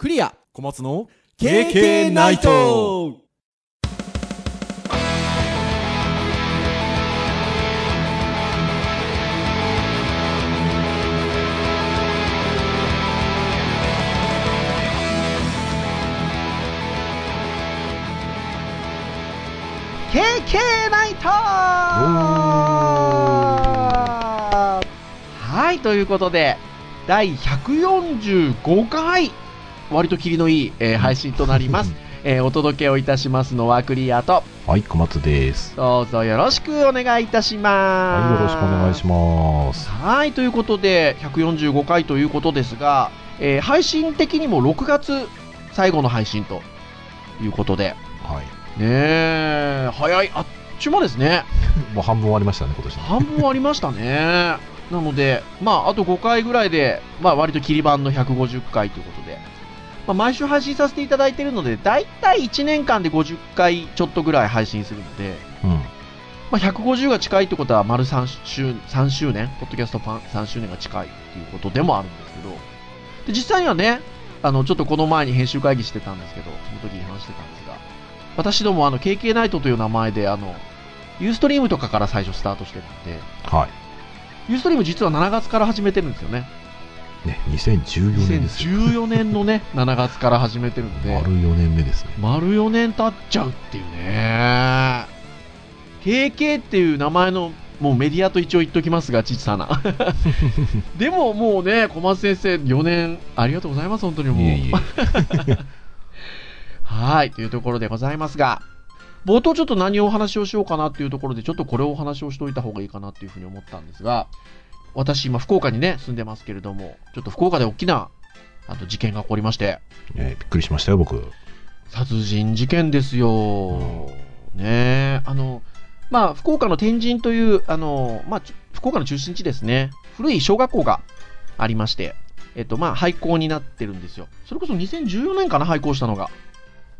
クリア。小松の KK ナイト。ー KK ナイト。はい、ということで、第145回、割と切りのいい、えー配信となります。えーお届けをいたしますのはクリアと、はい、小松です。どうぞよろしくお願いいたします。はい、よろしくお願いします。はい、ということで、145回ということですが、えー配信的にも6月最後の配信ということで、はい。ねえ、早い、あっちもですね、もう半分終わりましたね、今年の。半分ありましたね。なので、まあ、あと5回ぐらいで、まあ、割と切り版の150回ということで、まあ、毎週配信させていただいているので、だいたい1年間で50回ちょっとぐらい配信するので、うん。まあ、150が近いってことは、丸3周 ,3 周年、ポッドキャストファン3周年が近いっていうことでもあるんですけど、で実際にはね、あの、ちょっとこの前に編集会議してたんですけど、その時に話してたんですが、私ども、あの、KK ナイトという名前で、あの、ユーストリームとかから最初スタートしてるんで、はユーストリーム実は7月から始めてるんですよね。い。ね、2014年ですよ。2014年のね、7月から始めてるんで、丸4年目ですね。丸4年経っちゃうっていうね。KK っていう名前のもうメディアと一応言っときますが、ちちさな。でももうね、小松先生、4年、ありがとうございます、本当にもう。はい、というところでございますが、冒頭ちょっと何をお話をしようかなっていうところで、ちょっとこれをお話をしておいた方がいいかなっていうふうに思ったんですが、私今福岡にね、住んでますけれども、ちょっと福岡で大きな、あと事件が起こりまして、ねびっくりしましたよ、僕。殺人事件ですよ。ねえ、あの、まあ、福岡の天神という、あの、まあ、ち福岡の中心地ですね。古い小学校がありまして、えっと、まあ、廃校になってるんですよ。それこそ2014年かな、廃校したのが。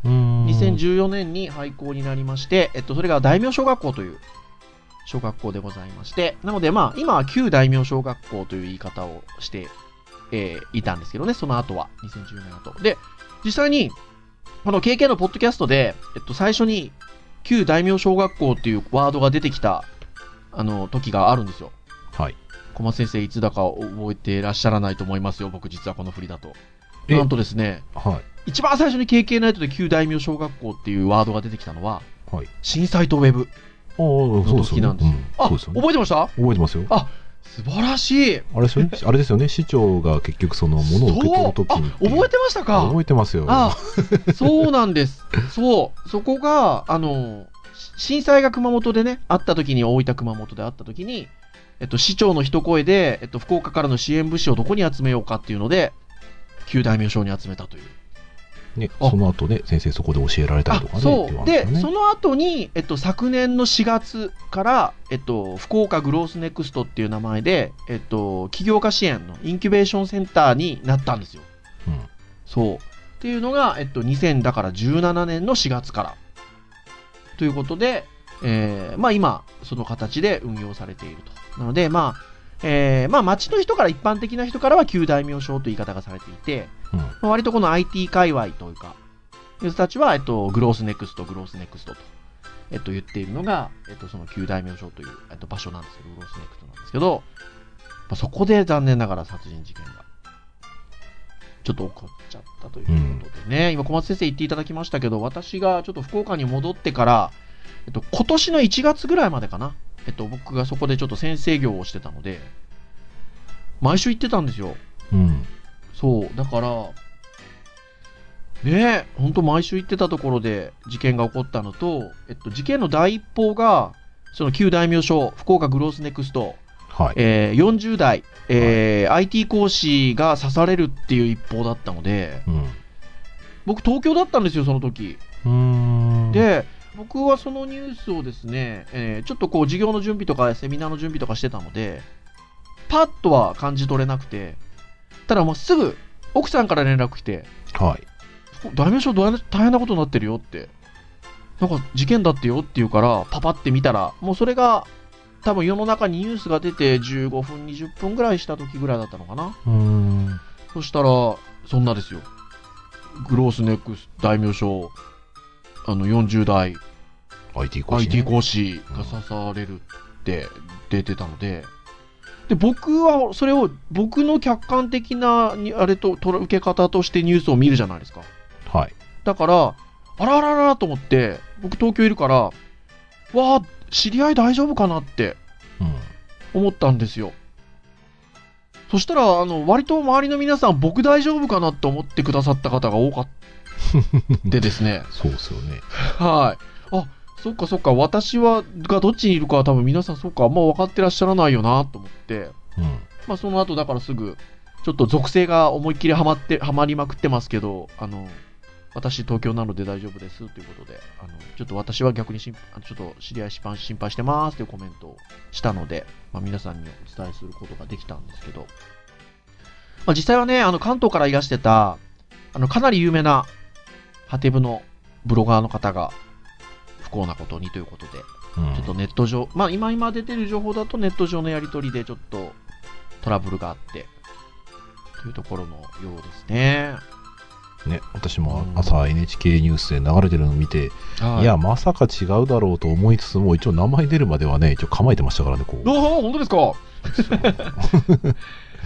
うーん。2014年に廃校になりまして、えっと、それが大名小学校という小学校でございまして、なので、まあ、今は旧大名小学校という言い方をして、えーいたんですけどね、その後は、2014年後。で、実際に、この KK のポッドキャストで、えっと、最初に、旧大名小学校っていうワードが出てきた、あの、時があるんですよ。はい。小松先生、いつだか覚えていらっしゃらないと思いますよ、僕実はこの振りだと。え？なんとですね、はい。一番最初に KK ナイトで旧大名小学校っていうワードが出てきたのは、はい。震災とウェブ。時なんですようんあ。覚えてました？覚えてますよ。あ素晴らしい。あれですよね？あれですよね？市長が結局その物を受け取るときそうに。あ、覚えてましたか？覚えてますよ。あ、そうなんです。そう。そこが、あの、し震災が熊本でね、あった時に、大分熊本であった時に、えっと、市長の一声で、えっと、福岡からの支援物資をどこに集めようかっていうので、旧大名称に集めたという。ね、あその後ね、先生そこで教えられたりとかね。そう。で、その後に、えっと、昨年の4月から、えっと、福岡グロースネクストっていう名前で、えっと、起業家支援のインキュベーションセンターになったんですよ。うんそう。っていうのが、えっと、2000だから17年の4月から。ということで、えーまあ今、その形で運用されていると。なので、まあ、えーまあ町の人から、一般的な人からは旧大名称という言い方がされていて、うん。まあ割とこの IT 界隈というか、いう人たちは、えっと、グロースネクスト、グロースネクストと、えっと、言っているのが、えっと、その旧大名称という、えっと、場所なんですけど、グロースネクストなんですけど、まあ、そこで残念ながら殺人事件が、ちょっと起こっちゃったということでね、今小松先生言っていただきましたけど、私がちょっと福岡に戻ってから、えっと、今年の1月ぐらいまでかな、えっと、僕がそこでちょっと先生業をしてたので、毎週行ってたんですよ。うん。そう、だから、ねえ、ほんと毎週行ってたところで事件が起こったのと、えっと、事件の第一報が、その旧大名称、福岡グロースネクスト、はい。えー40代、えー IT 講師が刺されるっていう一報だったので、うん。僕東京だったんですよ、その時。で、僕はそのニュースをですね、えーちょっとこう授業の準備とかセミナーの準備とかしてたので、パッとは感じ取れなくて、ただもうすぐ奥さんから連絡来て、はい。大名称大変なことになってるよって。なんか事件だってよって言うから、パパって見たら、もうそれが多分世の中にニュースが出て15分、20分ぐらいした時ぐらいだったのかな。うーん。そしたら、そんなですよ。グロースネックス大名称、あの、40代 IT 講師、ね。IT 講師が刺されるって出てたので、で、僕はそれを僕の客観的なにあれと、とら受け方としてニュースを見るじゃないですか。はい。だから、あらあらあらと思って、僕東京いるから、わあ、知り合い大丈夫かなってうん。思ったんですよ。そしたら、あの、割と周りの皆さん、僕大丈夫かなって思ってくださった方が多かって ですね。そうですよね。はい。あ、そっかそっか、私は、がどっちにいるかは多分皆さんそっか、あんま分かってらっしゃらないよなと思って、うん。まあその後だからすぐ、ちょっと属性が思いっきりハマって、ハマりまくってますけど、あの、私東京なので大丈夫ですということで、あの、ちょっと私は逆に心あのちょっと知り合い心配心配してますというコメントをしたので、まあ皆さんにお伝えすることができたんですけど、まあ実際はね、あの関東からいらしてた、あの、かなり有名な、ハテブのブロガーの方が、不幸なことにということで、うん。ちょっとネット上、まあ今今出てる情報だとネット上のやり取りでちょっとトラブルがあって、というところのようですね。ね、私も朝 NHK ニュースで流れてるのを見て、い、や、まさか違うだろうと思いつつも、一応名前出るまではね、一応構えてましたからね、こう。ああ、本当ですか？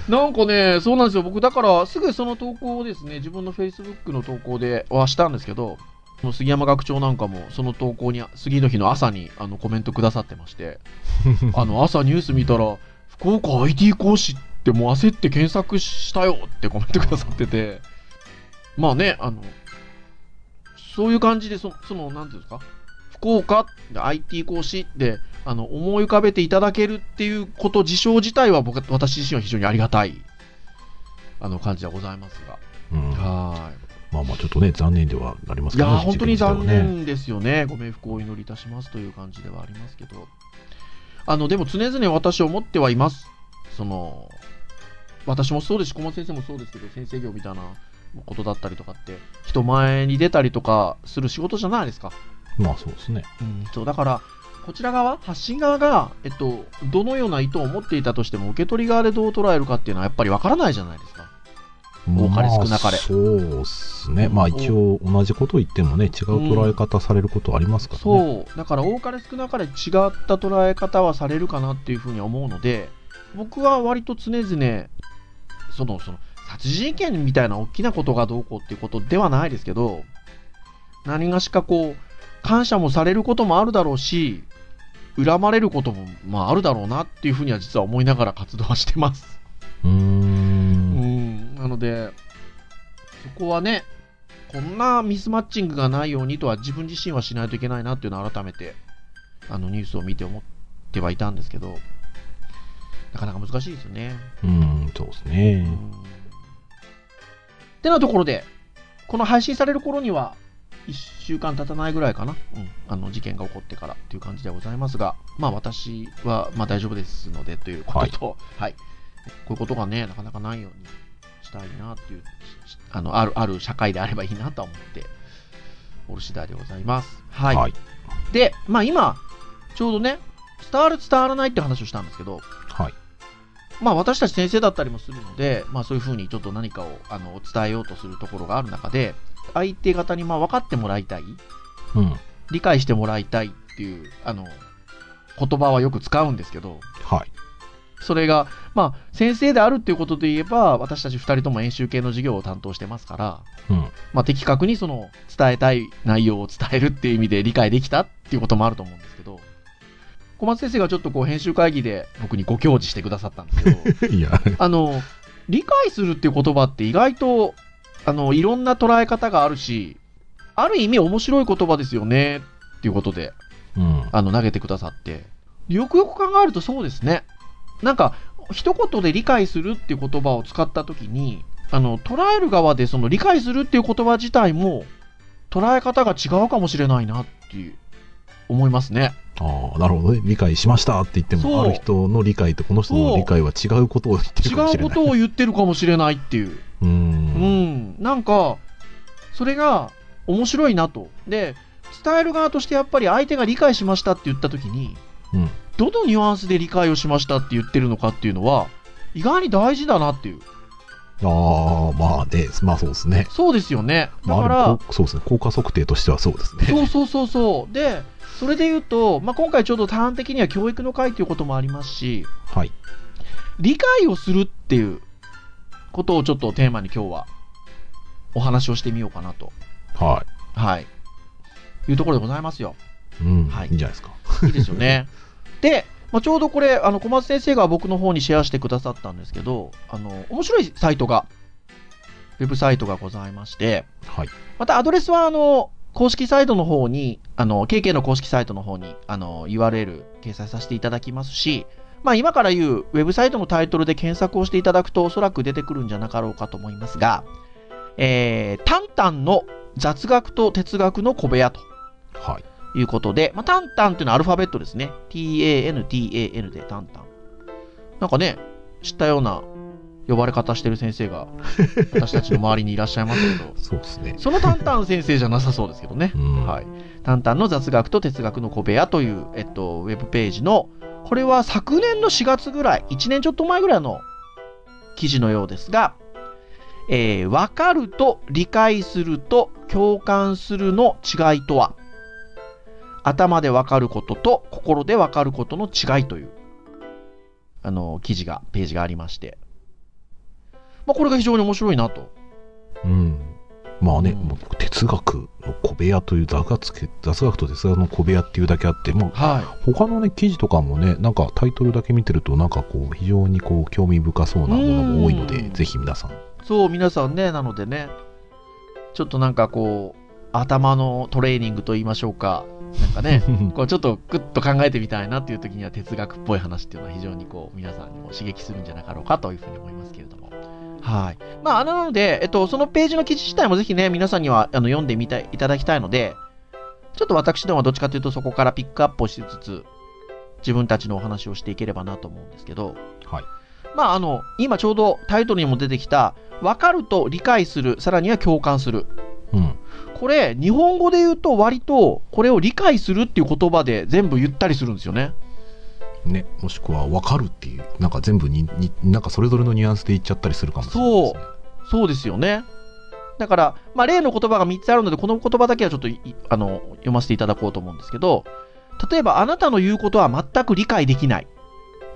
なんかね、そうなんですよ。僕、だから、すぐその投稿をですね、自分の Facebook の投稿ではしたんですけど、この杉山学長なんかも、その投稿に、次の日の朝にあのコメントくださってまして、あの、朝ニュース見たら、福岡 IT 講師ってもう焦って検索したよってコメントくださってて、まあね、あの、そういう感じで、そその、なんていうんですか、福岡で IT 講師で、あの、思い浮かべていただけるっていうこと、事象自体は僕、私自身は非常にありがたい、あの、感じでございますが。うん、はまあまあ、ちょっとね、残念ではなりますけどね。本当に残。念ですよね。ご冥福をお祈りいたしますという感じではありますけど。あの、でも常々私思ってはいます。その、私もそうですし、小松先生もそうですけど、先生業みたいなことだったりとかって、人前に出たりとかする仕事じゃないですか。まあそうですね。うん、そうだから、こちら側、発信側が、えっと、どのような意図を持っていたとしても、受け取り側でどう捉えるかっていうのはやっぱりわからないじゃないですか。多かれ少なかれまあそうですね。まあ一応同じことを言ってもね、違う捉え方されることありますからね。そう、だから多かれ少なかれ違った捉え方はされるかなっていうふうには思うので、僕は割と常々、その、その、殺人事件みたいな大きなことがどうこうっていうことではないですけど、何がしかこう、感謝もされることもあるだろうし、恨まれることも、まあ、あるだろうなっていうふうには実は思いながら活動はしてます。うんので、そこはね、こんなミスマッチングがないようにとは自分自身はしないといけないなっていうのを改めて、あのニュースを見て思ってはいたんですけど、なかなか難しいですよね。うん、そうですうね。ん。ってなところで、この配信される頃には、1週間経たないぐらいかな、うん、あの事件が起こってからっていう感じではございますが、まあ私はまあ大丈夫ですのでということと、はい、こういうことがね、なかなかないようにしたいなっていう、あの、ある、ある社会であればいいなとは思っておる次第でございます。はい。はい。で、まあ今、ちょうどね、伝わる伝わらないって話をしたんですけど、はい。まあ私たち先生だったりもするので、まあそういうふうにちょっと何かをあの伝えようとするところがある中で、相手方にまあ分かってもらいたい、うん。理解してもらいたいっていう、あの、言葉はよく使うんですけど、はい。それが、まあ先生であるっていうことで言えば、私たち二人とも演習系の授業を担当してますから、うん。まあ的確にその伝えたい内容を伝えるっていう意味で理解できたっていうこともあると思うんですけど、小松先生がちょっとこう編集会議で僕にご教示してくださったんですけど、いや、あの、理解するっていう言葉って意外と、あの、いろんな捉え方があるし、ある意味面白い言葉ですよね、っていうことで、うん。あの、投げてくださって。よくよく考えるとそうですね。なんか、一言で理解するっていう言葉を使ったときに、あの、捉える側でその理解するっていう言葉自体も、捉え方が違うかもしれないなっていう、思いますね。ああ、なるほどね。理解しましたって言っても、ある人の理解とこの人の理解は違うことを言ってる違かもしれない。うことを言ってるかもしれないっていう。う。うんん、なんか、それが面白いなと。で、伝える側としてやっぱり相手が理解しましたって言ったときに、うん。どのニュアンスで理解をしましたって言ってるのかっていうのは、意外に大事だなっていう。ああ、まあね、まあそうですね。そうですよね。だまあ、から、ある意味こうそうですね。効果測定としてはそうですね。そうそうそうそう。で、それで言うと、まあ、今回ちょうど端的には教育の会ということもありますし、はい。理解をするっていうことをちょっとテーマに今日はお話をしてみようかなと。ははい。いうところでございますよ。い。うん。はいいいんじゃないですか。いいですよね。で、まあ、ちょうどこれ、あの小松先生が僕の方にシェアしてくださったんですけど、あの面白いサイトが、ウェブサイトがございまして、はい。またアドレスはあの公式サイトの方に、あの KK の公式サイトの方にあの URL 掲載させていただきますし、まあ、今から言うウェブサイトのタイトルで検索をしていただくとおそらく出てくるんじゃなかろうかと思いますが、えー、タンタンの雑学と哲学の小部屋とはい。いうことで、まあ、タンタンっていうのはアルファベットですね。t-a-n-t-a-n でタンタン。なんかね、知ったような呼ばれ方してる先生が私たちの周りにいらっしゃいますけど、そうですね。そのタンタン先生じゃなさそうですけどねう。ん。はい。タンタンの雑学と哲学の小部屋という、えっと、ウェブページの、これは昨年の4月ぐらい、1年ちょっと前ぐらいの記事のようですが、えー、分かると理解すると共感するの違いとは？頭で分かることと心で分かることの違いという、あの、記事が、ページがありまして。まあ、これが非常に面白いなと。うん。まあね、うんもう哲学の小部屋という雑学つけ雑学と哲学の小部屋っていうだけあって、もうは他のね、記事とかもね、なんかタイトルだけ見てると、なんかこう、非常にこう、興味深そうなものも多いのでうん、ぜひ皆さん。い。そう、皆さんね、なのでね、ちょっとなんかこう、頭のトレーニングと言いましょうか。なんかね、こうちょっとグッと考えてみたいなっていう時には哲学っぽい話っていうのは非常にこう皆さんにも刺激するんじゃなかろうかというふうに思いますけれども。はい。まあ、なので、えっと、そのページの記事自体もぜひね、皆さんにはあの読んでみたいいただきたいので、ちょっと私どもはどっちかというとそこからピックアップをしつつ、自分たちのお話をしていければなと思うんですけど、はい。まあ、あの、今ちょうどタイトルにも出てきた、分かると理解する、さらには共感する。うん。これ、日本語で言うと割と、これを理解するっていう言葉で全部言ったりするんですよね。ね、もしくは分かるっていう、なんか全部に、になんかそれぞれのニュアンスで言っちゃったりするかもしれないですね。そうですよね。だから、まあ、例の言葉が3つあるので、この言葉だけはちょっといあの読ませていただこうと思うんですけど、例えば、あなたの言うことは全く理解できない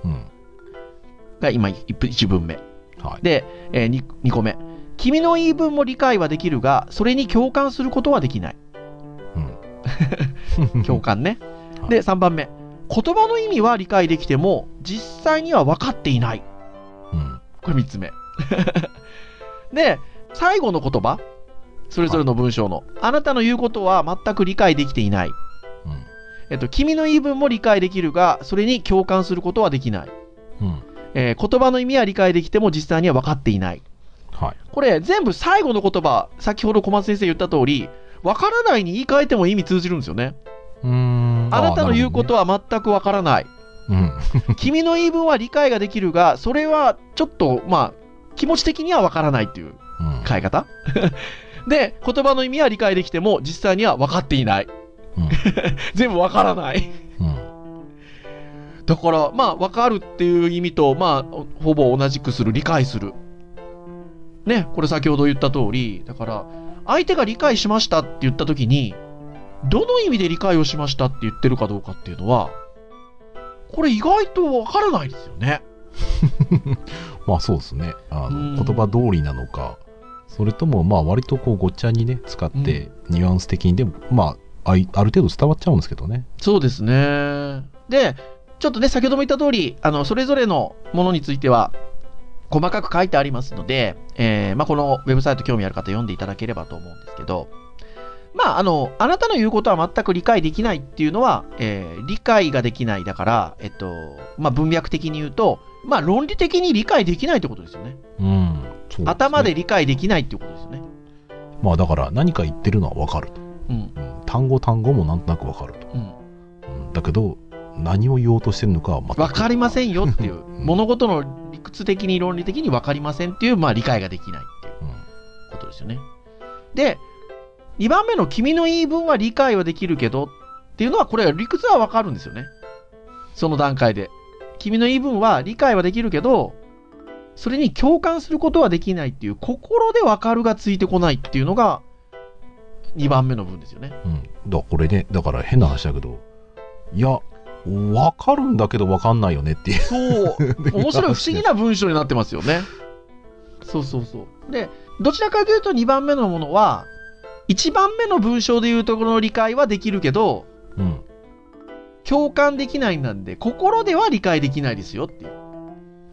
うん。が今1文目。はい。で、え 2, 個目。君の言い分も理解はできるが、それに共感することはできない。うん。共感ね。はいで、3番目。言葉の意味は理解できても、実際には分かっていない。うん。これ3つ目。で、最後の言葉。それぞれの文章の。あなたの言うことは全く理解できていない。うん。えっと、君の言い分も理解できるが、それに共感することはできない。うん。えー言葉の意味は理解できても実際には分かっていない。はい。これ全部最後の言葉、先ほど小松先生言った通り、分からないに言い換えても意味通じるんですよね。うーん。あなたの言うことは。は全く分からない。うん。君の言い分は理解ができるが、それはちょっと、まあ、気持ち的には分からないっていううん。変え方 で、言葉の意味は理解できても、実際には分かっていない。うん。全部分からない。うん。だから、まあ、分かるっていう意味と、まあ、ほぼ同じくする、理解する。ね、これ先ほど言った通り、だから、相手が理解しましたって言った時に、どの意味で理解をしましたって言ってるかどうかっていうのは、これ意外と分からないですよね。まあそうですね。あうんの、言葉通りなのか、それともまあ割とこうごっちゃにね、使って、ニュアンス的にでも、まあ、あいある程度伝わっちゃうんですけどね。そうですね。で、ちょっとね、先ほども言った通り、あの、それぞれのものについては、細かく書いてありますので、えーまあ、このウェブサイト興味ある方読んでいただければと思うんですけど、まあ、あの、あなたの言うことは全く理解できないっていうのは、えー理解ができないだから、えっと、まあ、文脈的に言うと、まあ、論理的に理解できないってことですよね。うん。ですね頭で理解できないっていうことですよね。まあだから何か言ってるのはわかると。うん。うん単語単語もなんとなくわかると。うん。うんだけど、何を言おうとしてるのかは全くわかりません。んよっていう、ん物事の理屈的に論理的にわかりませんっていう、まあ、理解ができないっていう。うんことですよね。で、2番目の君の言い分は理解はできるけどっていうのは、これは理屈はわかるんですよね。その段階で。君の言い分は理解はできるけど、それに共感することはできないっていう、心でわかるがついてこないっていうのが、2番目の文ですよね。うん。だこれね、だから変な話だけど、いや、わかるんだけどわかんないよねっていう。そう。面白い、不思議な文章になってますよね。そうそうそう。で、どちらかというと2番目のものは、1番目の文章でいうところの理解はできるけど、うん。共感できないなんで、心では理解できないですよっていう。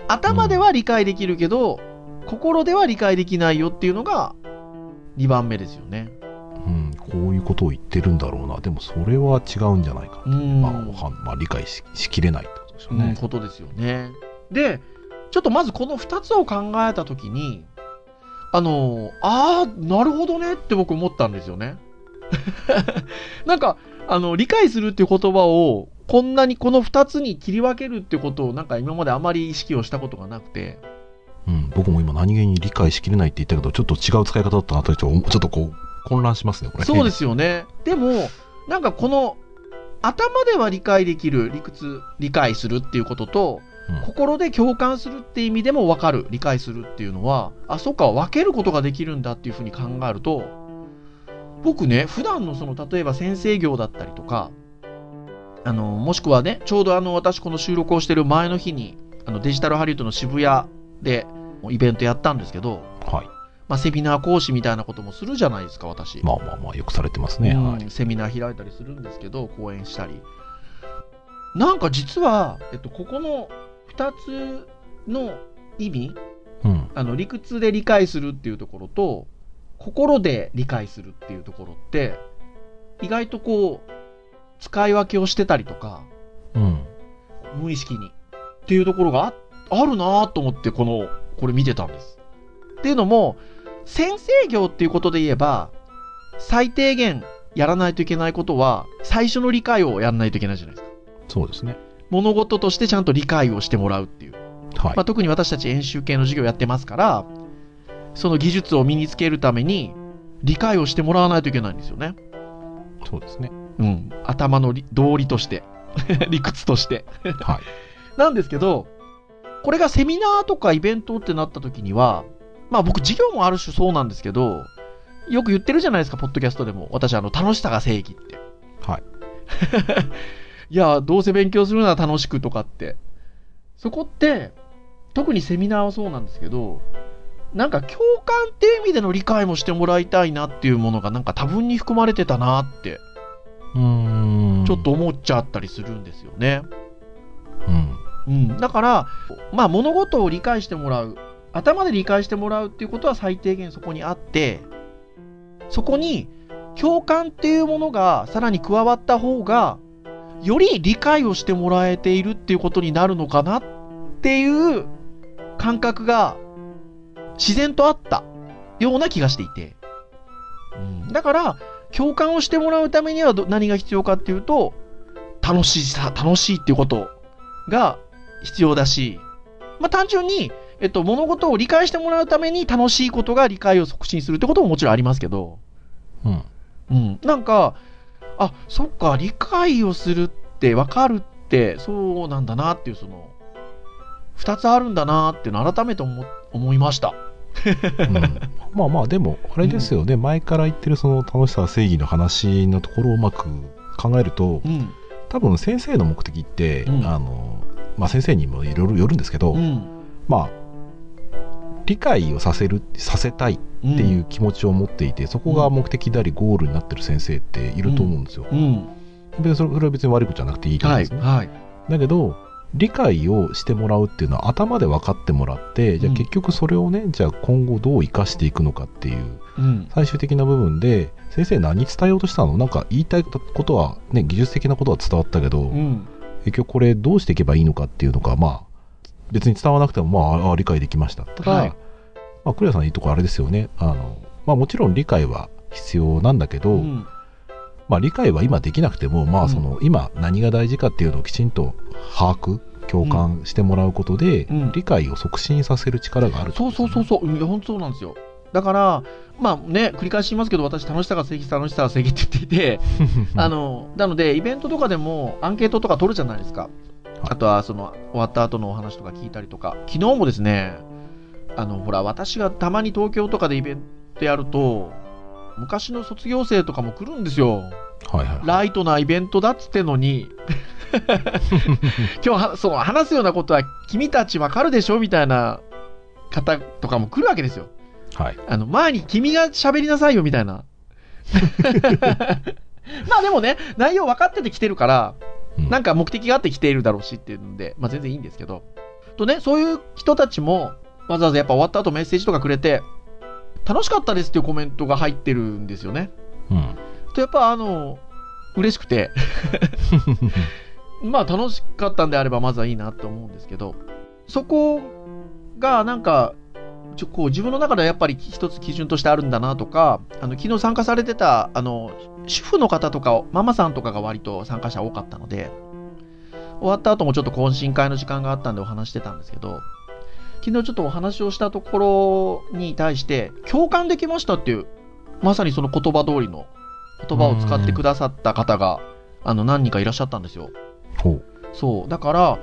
頭では理解できるけど、心では理解できないよっていうのが2番目ですよね。うん、こういうことを言ってるんだろうな。でもそれは違うんじゃないか。うんまあ、まあ、理解ししきれないってことですようん、ね。ことですよね。で、ちょっとまずこの2つを考えたときに、あの、ああ、なるほどねって僕思ったんですよね。なんか、あの、理解するっていう言葉を、こんなにこの2つに切り分けるってことをなんか今まであまり意識をしたことがなくて、うん、僕も今何気に理解しきれないって言ったけど、ちょっと違う使い方だったなとちょっとこう混乱しますね、これ。そうですよね。でも、なんかこの、頭では理解できる、理屈、理解するっていうことと、うん心で共感するって意味でも分かる、理解するっていうのは、あ、そっか、分けることができるんだっていうふうに考えると、僕ね、普段のその、例えば先生業だったりとか、あの、もしくはね、ちょうどあの、私この収録をしてる前の日に、あの、デジタルハリウッドの渋谷でイベントやったんですけど、はい。まあ、セミナー講師みたいなこともするじゃないですか、私。まあまあまあ、よくされてますね。うんはい。セミナー開いたりするんですけど、講演したり。なんか実は、えっと、ここの2つの意味、うん。あの理屈で理解するっていうところと、心で理解するっていうところって、意外とこう、使い分けをしてたりとか、うん。無意識に。っていうところがああるなぁと思って、この、これ見てたんです。っていうのも、先生業っていうことで言えば、最低限やらないといけないことは、最初の理解をやらないといけないじゃないですか。そうですね。物事としてちゃんと理解をしてもらうっていう。はいまあ、。特に私たち演習系の授業やってますから、その技術を身につけるために、理解をしてもらわないといけないんですよね。そうですね。うん。頭の理道理として。理屈として。はい。なんですけど、これがセミナーとかイベントってなった時には、まあ僕授業もある種そうなんですけど、よく言ってるじゃないですか、ポッドキャストでも。私、あの、楽しさが正義って。はい。いや、どうせ勉強するなら楽しくとかって。そこって、特にセミナーはそうなんですけど、なんか共感っていう意味での理解もしてもらいたいなっていうものがなんか多分に含まれてたなって、うーん。ちょっと。思っちゃったりするんですよね。うん。うん、だから、まあ、物事を理解してもらう、頭で理解してもらうっていうことは最低限そこにあって、そこに共感っていうものがさらに加わった方が、より理解をしてもらえているっていうことになるのかなっていう感覚が自然とあったような気がしていて。うん、だから、共感をしてもらうためには何が必要かっていうと、楽しいさ、楽しいっていうことが必要だし、まあ、単純に、えっと、物事を理解してもらうために楽しいことが理解を促進するってことももちろんありますけど、うん。うん、なんか、あ、そっか、理解をするって分かるってそうなんだなっていう、その、二つあるんだなっていうのを改めて思思いました。うん。まあまあ、でも、あれですよね、前から言ってるその楽しさ、正義の話のところをうまく考えると、うん、多分先生の目的って、うん。あの、まあ先生にもいろいろよるんですけど、うん、まあ、理解をさせる、させたいっていう気持ちを持っていて、そこが目的でありゴールになってる先生っていると思うんですよ。別にそれは別に悪いことじゃなくていいと思うんはい、ですね。はい、だけど、理解をしてもらうっていうのは頭で分かってもらって、じゃあうん。結局それをね、じゃあ今後どう生かしていくのかっていううん、最終的な部分で、先生何伝えようとしたの？なんか言いたいことは、ね、技術的なことは伝わったけど、うん、結局これどうしていけばいいのかっていうのが、まあ、別に伝わらなくても、まあ理解できました。ただ、はいまあ、クレアさんのいいとこあれですよね。あの、まあもちろん理解は必要なんだけど、うん、まあ理解は今できなくても、まうんあその、今何が大事かっていうのをきちんと把握、共感してもらうことで、うん理解を促進させる力があるそうそうそうそそう、うんいや本当そうなんですよ。だから、まあね、繰り返し言いますけど、私、楽しさが正義、楽しさが正義って言っていて、う。あの、なので、イベントとかでもアンケートとか取るじゃないですか。あとは、その、終わった後のお話とか聞いたりとか。昨日もですね、あの、ほら、私がたまに東京とかでイベントやると、昔の卒業生とかも来るんですよ。はいはい。ライトなイベントだっつってんのに、今日は、その話すようなことは君たちわかるでしょみたいな方とかも来るわけですよ。はい。あの、前に君が喋りなさいよみたいな。まあでもね、内容分かってて来てるから、うんなんか目的があって来ているだろうしっていうので、まあ全然いいんですけど。とね、そういう人たちも、わざわざやっぱ終わった後メッセージとかくれて、楽しかったですっていうコメントが入ってるんですよね。うん。とやっぱあの、嬉しくて、まあ楽しかったんであればまずはいいなと思うんですけど、そこがなんか、ちょこう自分の中ではやっぱり一つ基準としてあるんだなとか、あの昨日参加されてたあの主婦の方とか、ママさんとかが割と参加者多かったので、終わった後もちょっと懇親会の時間があったんでお話してたんですけど、昨日ちょっとお話をしたところに対して、共感できましたっていう、まさにその言葉通りの言葉を使ってくださった方が、あの何人かいらっしゃったんですよ。ほう。そう。だから、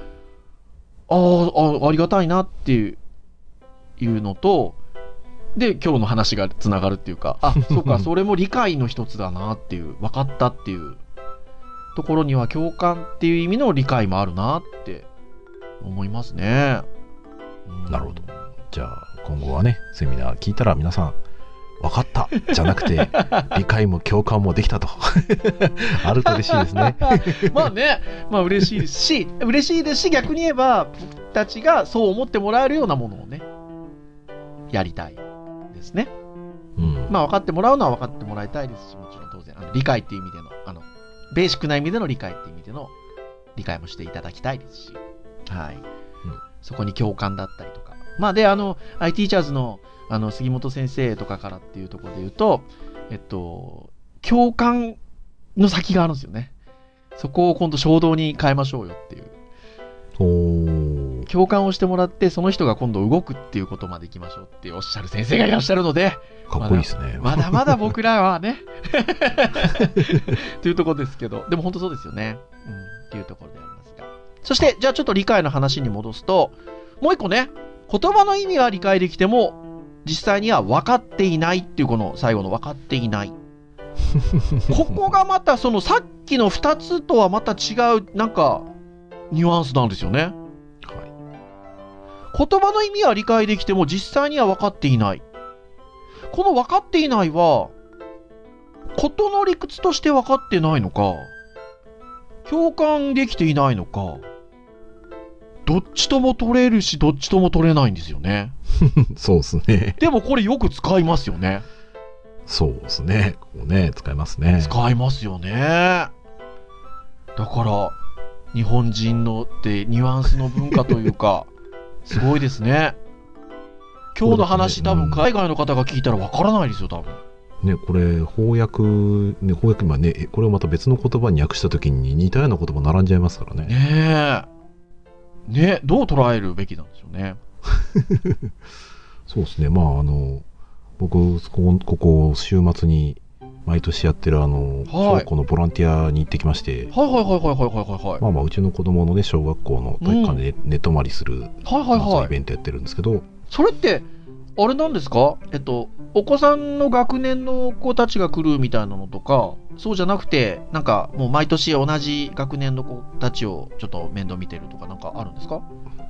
あーあ、ありがたいなっていういうのと、で、今日の話がつながるっていうか、あ、そうか、それも理解の一つだなっていう、分かったっていうところには共感っていう意味の理解もあるなって思いますね。うんなるほど。じゃあ、今後はね、セミナー聞いたら皆さん、分かったじゃなくて、理解も共感もできたと。あると嬉しいですね。まあね、まあ嬉しいですし、嬉しいですし、逆に言えば、僕たちがそう思ってもらえるようなものをね、やりたいですね。うん。まあ分かってもらうのは分かってもらいたいですし、もちろん当然、あの理解っていう意味での、あの、ベーシックな意味での理解っていう意味での理解もしていただきたいですし、はい。そこに共感だったりとか。まあで、あの、i t チャーズの、あの、杉本先生とかからっていうところで言うと、えっと、共感の先があるんですよね。そこを今度衝動に変えましょうよっていう。共感をしてもらって、その人が今度動くっていうことまでいきましょうっておっしゃる先生がいらっしゃるので、かっこいいですね。まだまだ 僕らはね、っていうところですけど、でも本当そうですよね。うん、っていうところでありますが。そして、じゃあちょっと理解の話に戻すと、もう一個ね、言葉の意味は理解できても、実際には分かっていないっていうこの最後の分かっていない。ここがまたそのさっきの2つとはまた違う、なんか、ニュアンスなんですよね。はい。言葉の意味は理解できても実際には分かっていない。この分かっていないは、事の理屈として分かってないのか、共感できていないのか、どっちとも取れるし、どっちとも取れないんですよね。そうですね。でもこれよく使いますよね。そうですね。ここね、使いますね。使いますよね。だから、日本人のってニュアンスの文化というか、すごいですね。今日の話、ね多分海外の方が聞いたらわからないですよ、多分。ね、これ、翻訳、ね、翻訳、今ね、えこれをまた別の言葉に訳したときに似たような言葉並んじゃいますからね。ねえ。ねどう捉えるべきなんでしょうね。そうですね。まあ、あの、僕、ここ、ここ週末に、毎年やってるあの小学校のボランティアに行ってきまして、はい、はいはいはいはいはいはいまあまあうちの子供のね小学校の体育館で寝泊まりする、うん、はいはい。はいイベントやってるんですけど。それってあれなんですか？えっとお子さんの学年の子たちが来るみたいなのとかそうじゃなくてなんかもう毎年同じ学年の子たちをちょっと面倒見てるとかなんかあるんですか？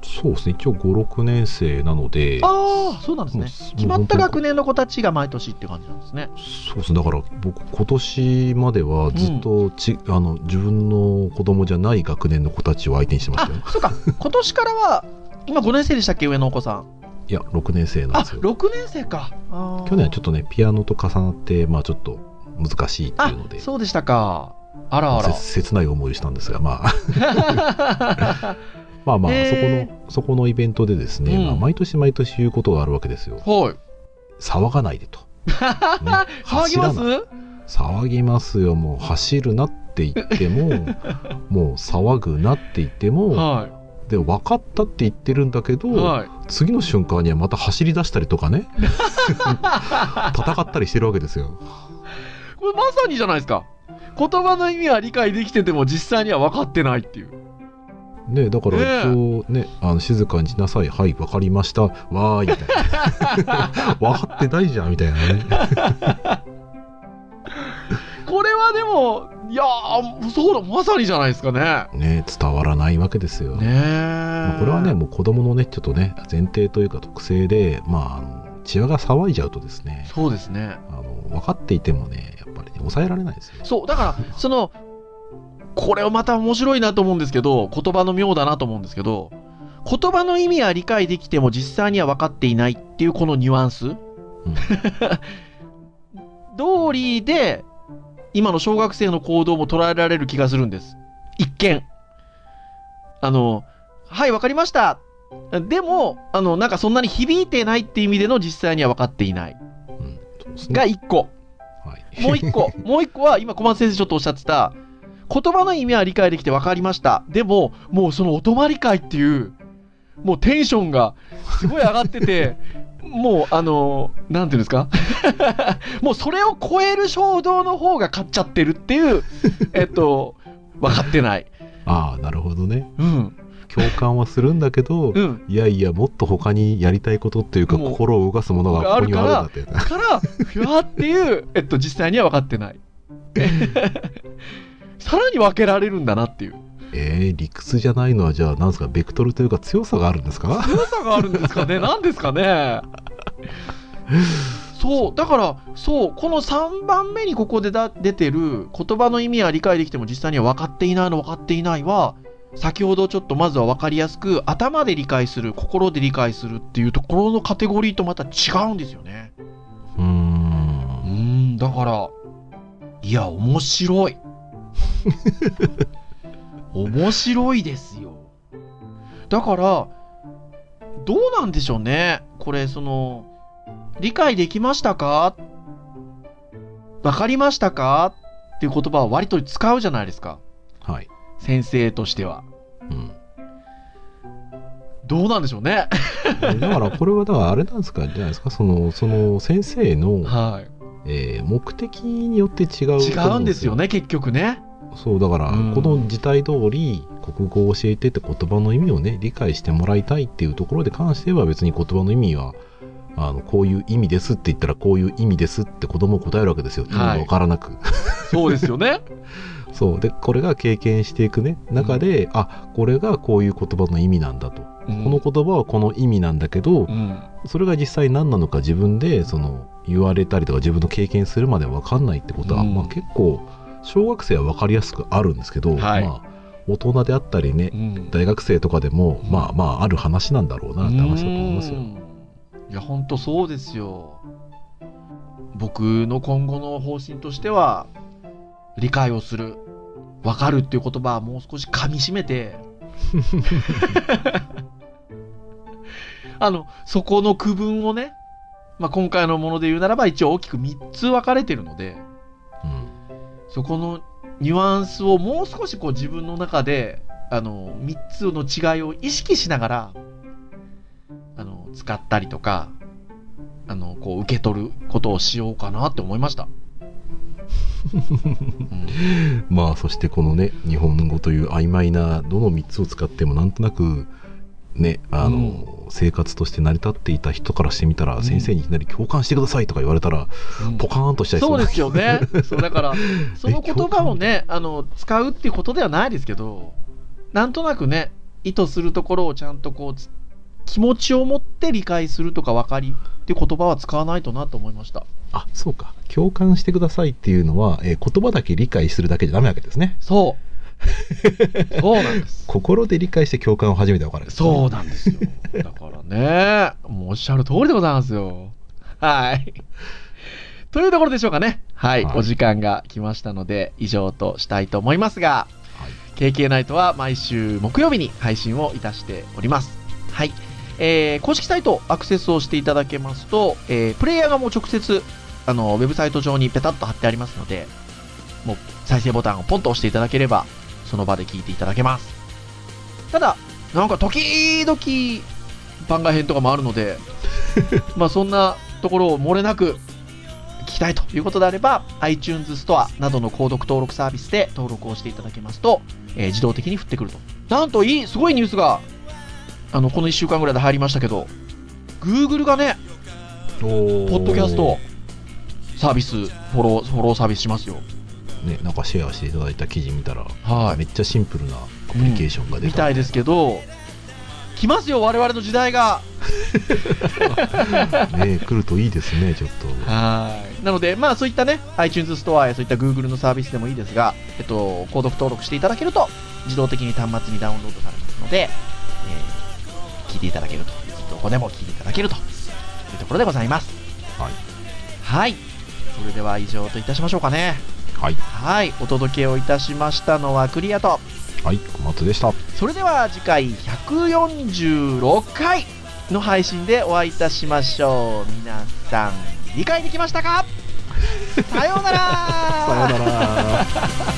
そうですね。一応5、6年生なので、ああ、そうなんですね。決まった学年の子たちが毎年って感じなんですね。そうですね。だから僕、今年まではずっとち、あの、自分の子供じゃない学年の子たちを相手にしてましあたよ。、そうか。今年からは、今5年生でしたっけ上のお子さん。いや、6年生なんあ、ですよ。6年生か。去年はちょっとね、ピアノと重なって、まあちょっと難しいっていうので、そうでしたか。あらあら。せ切ない思いをしたんですが、まあ、まあまあ、そこの、そこのイベントでですね、うんまあ、毎年毎年言うことがあるわけですよ。はい。騒がないでと。ね騒ぎます？走らない騒ぎますよ、もう走るなって言っても、もう騒ぐなって言っても、はで、分かったって言ってるんだけど、い。はい。次の瞬間にはまた走り出したりとかね、戦ったりしてるわけですよ。これまさにじゃないですか。言葉の意味は理解できてても実際には分かってないっていう。ねだからねえ。今日ねあの静かにしなさい。はいわかりました。わーい。みたいな。分かってないじゃんみたいなね。これはでも、いやー、そうだ、まさにじゃないですかね。ね伝わらないわけですよ、ねえ。まあこれはねもう子供のねちょっとね前提というか特性でまああの血輪が騒いじゃうとですねそうですね。あの分かっていてもねやっぱり、ね、抑えられないですよ。そう、だから、その、これをまた面白いなと思うんですけど、言葉の妙だなと思うんですけど、言葉の意味は理解できても実際には分かっていないっていうこのニュアンス、通りで、今の小学生の行動も捉えられる気がするんです。一見。あの、はい、わかりました。でも、あの、なんかそんなに響いてないって意味での実際には分かっていない。うんねが一個。はい、もう一個、もう一個は今小松先生ちょっとおっしゃってた、言葉の意味は理解できて分かりました。でも、もうそのお泊まり会っていう、もうテンションがすごい上がってて、もうあの、なんていうんですか？もうそれを超える衝動の方が勝っちゃってるっていう、えっと、分かってない。ああなるほどねうん。共感はするんだけど、うん。いやいやもっと他にやりたいことっていうか心を動かすものがここにはあるんだってだから、ふわっていう、えっと、実際には分かってない。さらに分けられるんだなっていう。えー、理屈じゃないのはじゃあなんですか？ベクトルというか強さがあるんですか？強さがあるんですかね？何ですかね？そう、だから、そう、この3番目にここでだ出てる言葉の意味は理解できても実際には分かっていないの分かっていないは、先ほどちょっとまずは分かりやすく頭で理解する、心で理解するっていうところのカテゴリーとまた違うんですよね。うん、だから、いや、面白い。面白いですよ。だから、どうなんでしょうね。これ、その、理解できましたか？わかりましたか？っていう言葉は割と使うじゃないですか。はい、先生としては。うん、どうなんでしょうね。だからこれはだからあれなんですかじゃないですか？そのその先生の、はえー目的によって違うい。違うんですよねね、結局ね。そうだからうん。この字体通り国語を教えてって言葉の意味をね理解してもらいたいっていうところで関しては別に言葉の意味はあのこういう意味ですって言ったらこういう意味ですって子供答えるわけですよ、意味が分からなく。そうですよね。そう。でこれが経験していくね。中で、あこれがこういう言葉の意味なんだと、この言葉はこの意味なんだけど、うん。それが実際何なのか自分でその言われたりとか自分の経験するまで分かんないってことは、うん。まあ、結構小学生は分かりやすくあるんですけど、はい。まあ、大人であったりねうん。大学生とかでも、うん。まあまあある話なんだろうなって話だと思いますよ。うん。いや、本当そうですよ。僕の今後の方針としては、理解をする、わかるっていう言葉はもう少し噛み締めて、あの、そこの区分をね、まあ、今回のもので言うならば一応大きく3つ分かれてるので、うんそこのニュアンスをもう少しこう自分の中で、あの、3つの違いを意識しながら、あの、使ったりとか、あの、こう受け取ることをしようかなって思いました。う んまあそしてこのね日本語という曖昧などの3つを使ってもなんとなくねあの、生活として成り立っていた人からしてみたら、うん。先生にいきなり共感してくださいとか言われたら、うん。ポカーンとしちゃいそうですよね。そうだから、その言葉をね、あの、使うっていうことではないですけど、なんとなくね、意図するところをちゃんとこうつ、気持ちを持って理解するとか分かりっていう言葉は使わないとなと思いました。あそうか。共感してくださいっていうのは、えー言葉だけ理解するだけじゃダメなわけですね。そう。そうなんです。心で理解して共感を初めて分かるんですねそうなんですよ。だからね、もうおっしゃる通りでございますよ。はい。というところでしょうかね。はい。はいお時間が来ましたので、以上としたいと思いますが、はい KK ナイトは毎週木曜日に配信をいたしております。はい。えー公式サイトアクセスをしていただけますと、えープレイヤーがもう直接、あの、ウェブサイト上にペタッと貼ってありますので、もう再生ボタンをポンと押していただければ、その場で聞いていただけます。ただ、なんか時々番外編とかもあるので、まあそんなところを漏れなく聞きたいということであれば iTunes ストアなどの購読登録サービスで登録をしていただけますと、えー自動的に降ってくると。なんといいすごいニュースがあのこの1週間ぐらいで入りましたけど Google がねポポッドキャストサービスフォローフォローサービスしますよねなんかシェアしていただいた記事見たら、はい。めっちゃシンプルなアプリケーションが出た、みたいですけど来ますよ我々の時代が。ね来るといいですねちょっと。はい。なのでまあそういったね iTunes ストアやそういった Google のサービスでもいいですがえっと購読登録していただけると自動的に端末にダウンロードされますので、えー聞いていただけると。どこでも聞いていただけるというところでございます。はい。はい。それでは以上といたしましょうかねはい。はいお届けをいたしましたのはクリアと。はい小松でした。それでは次回146回の配信でお会いいたしましょう。皆さん理解できましたか？さようなら。さようなら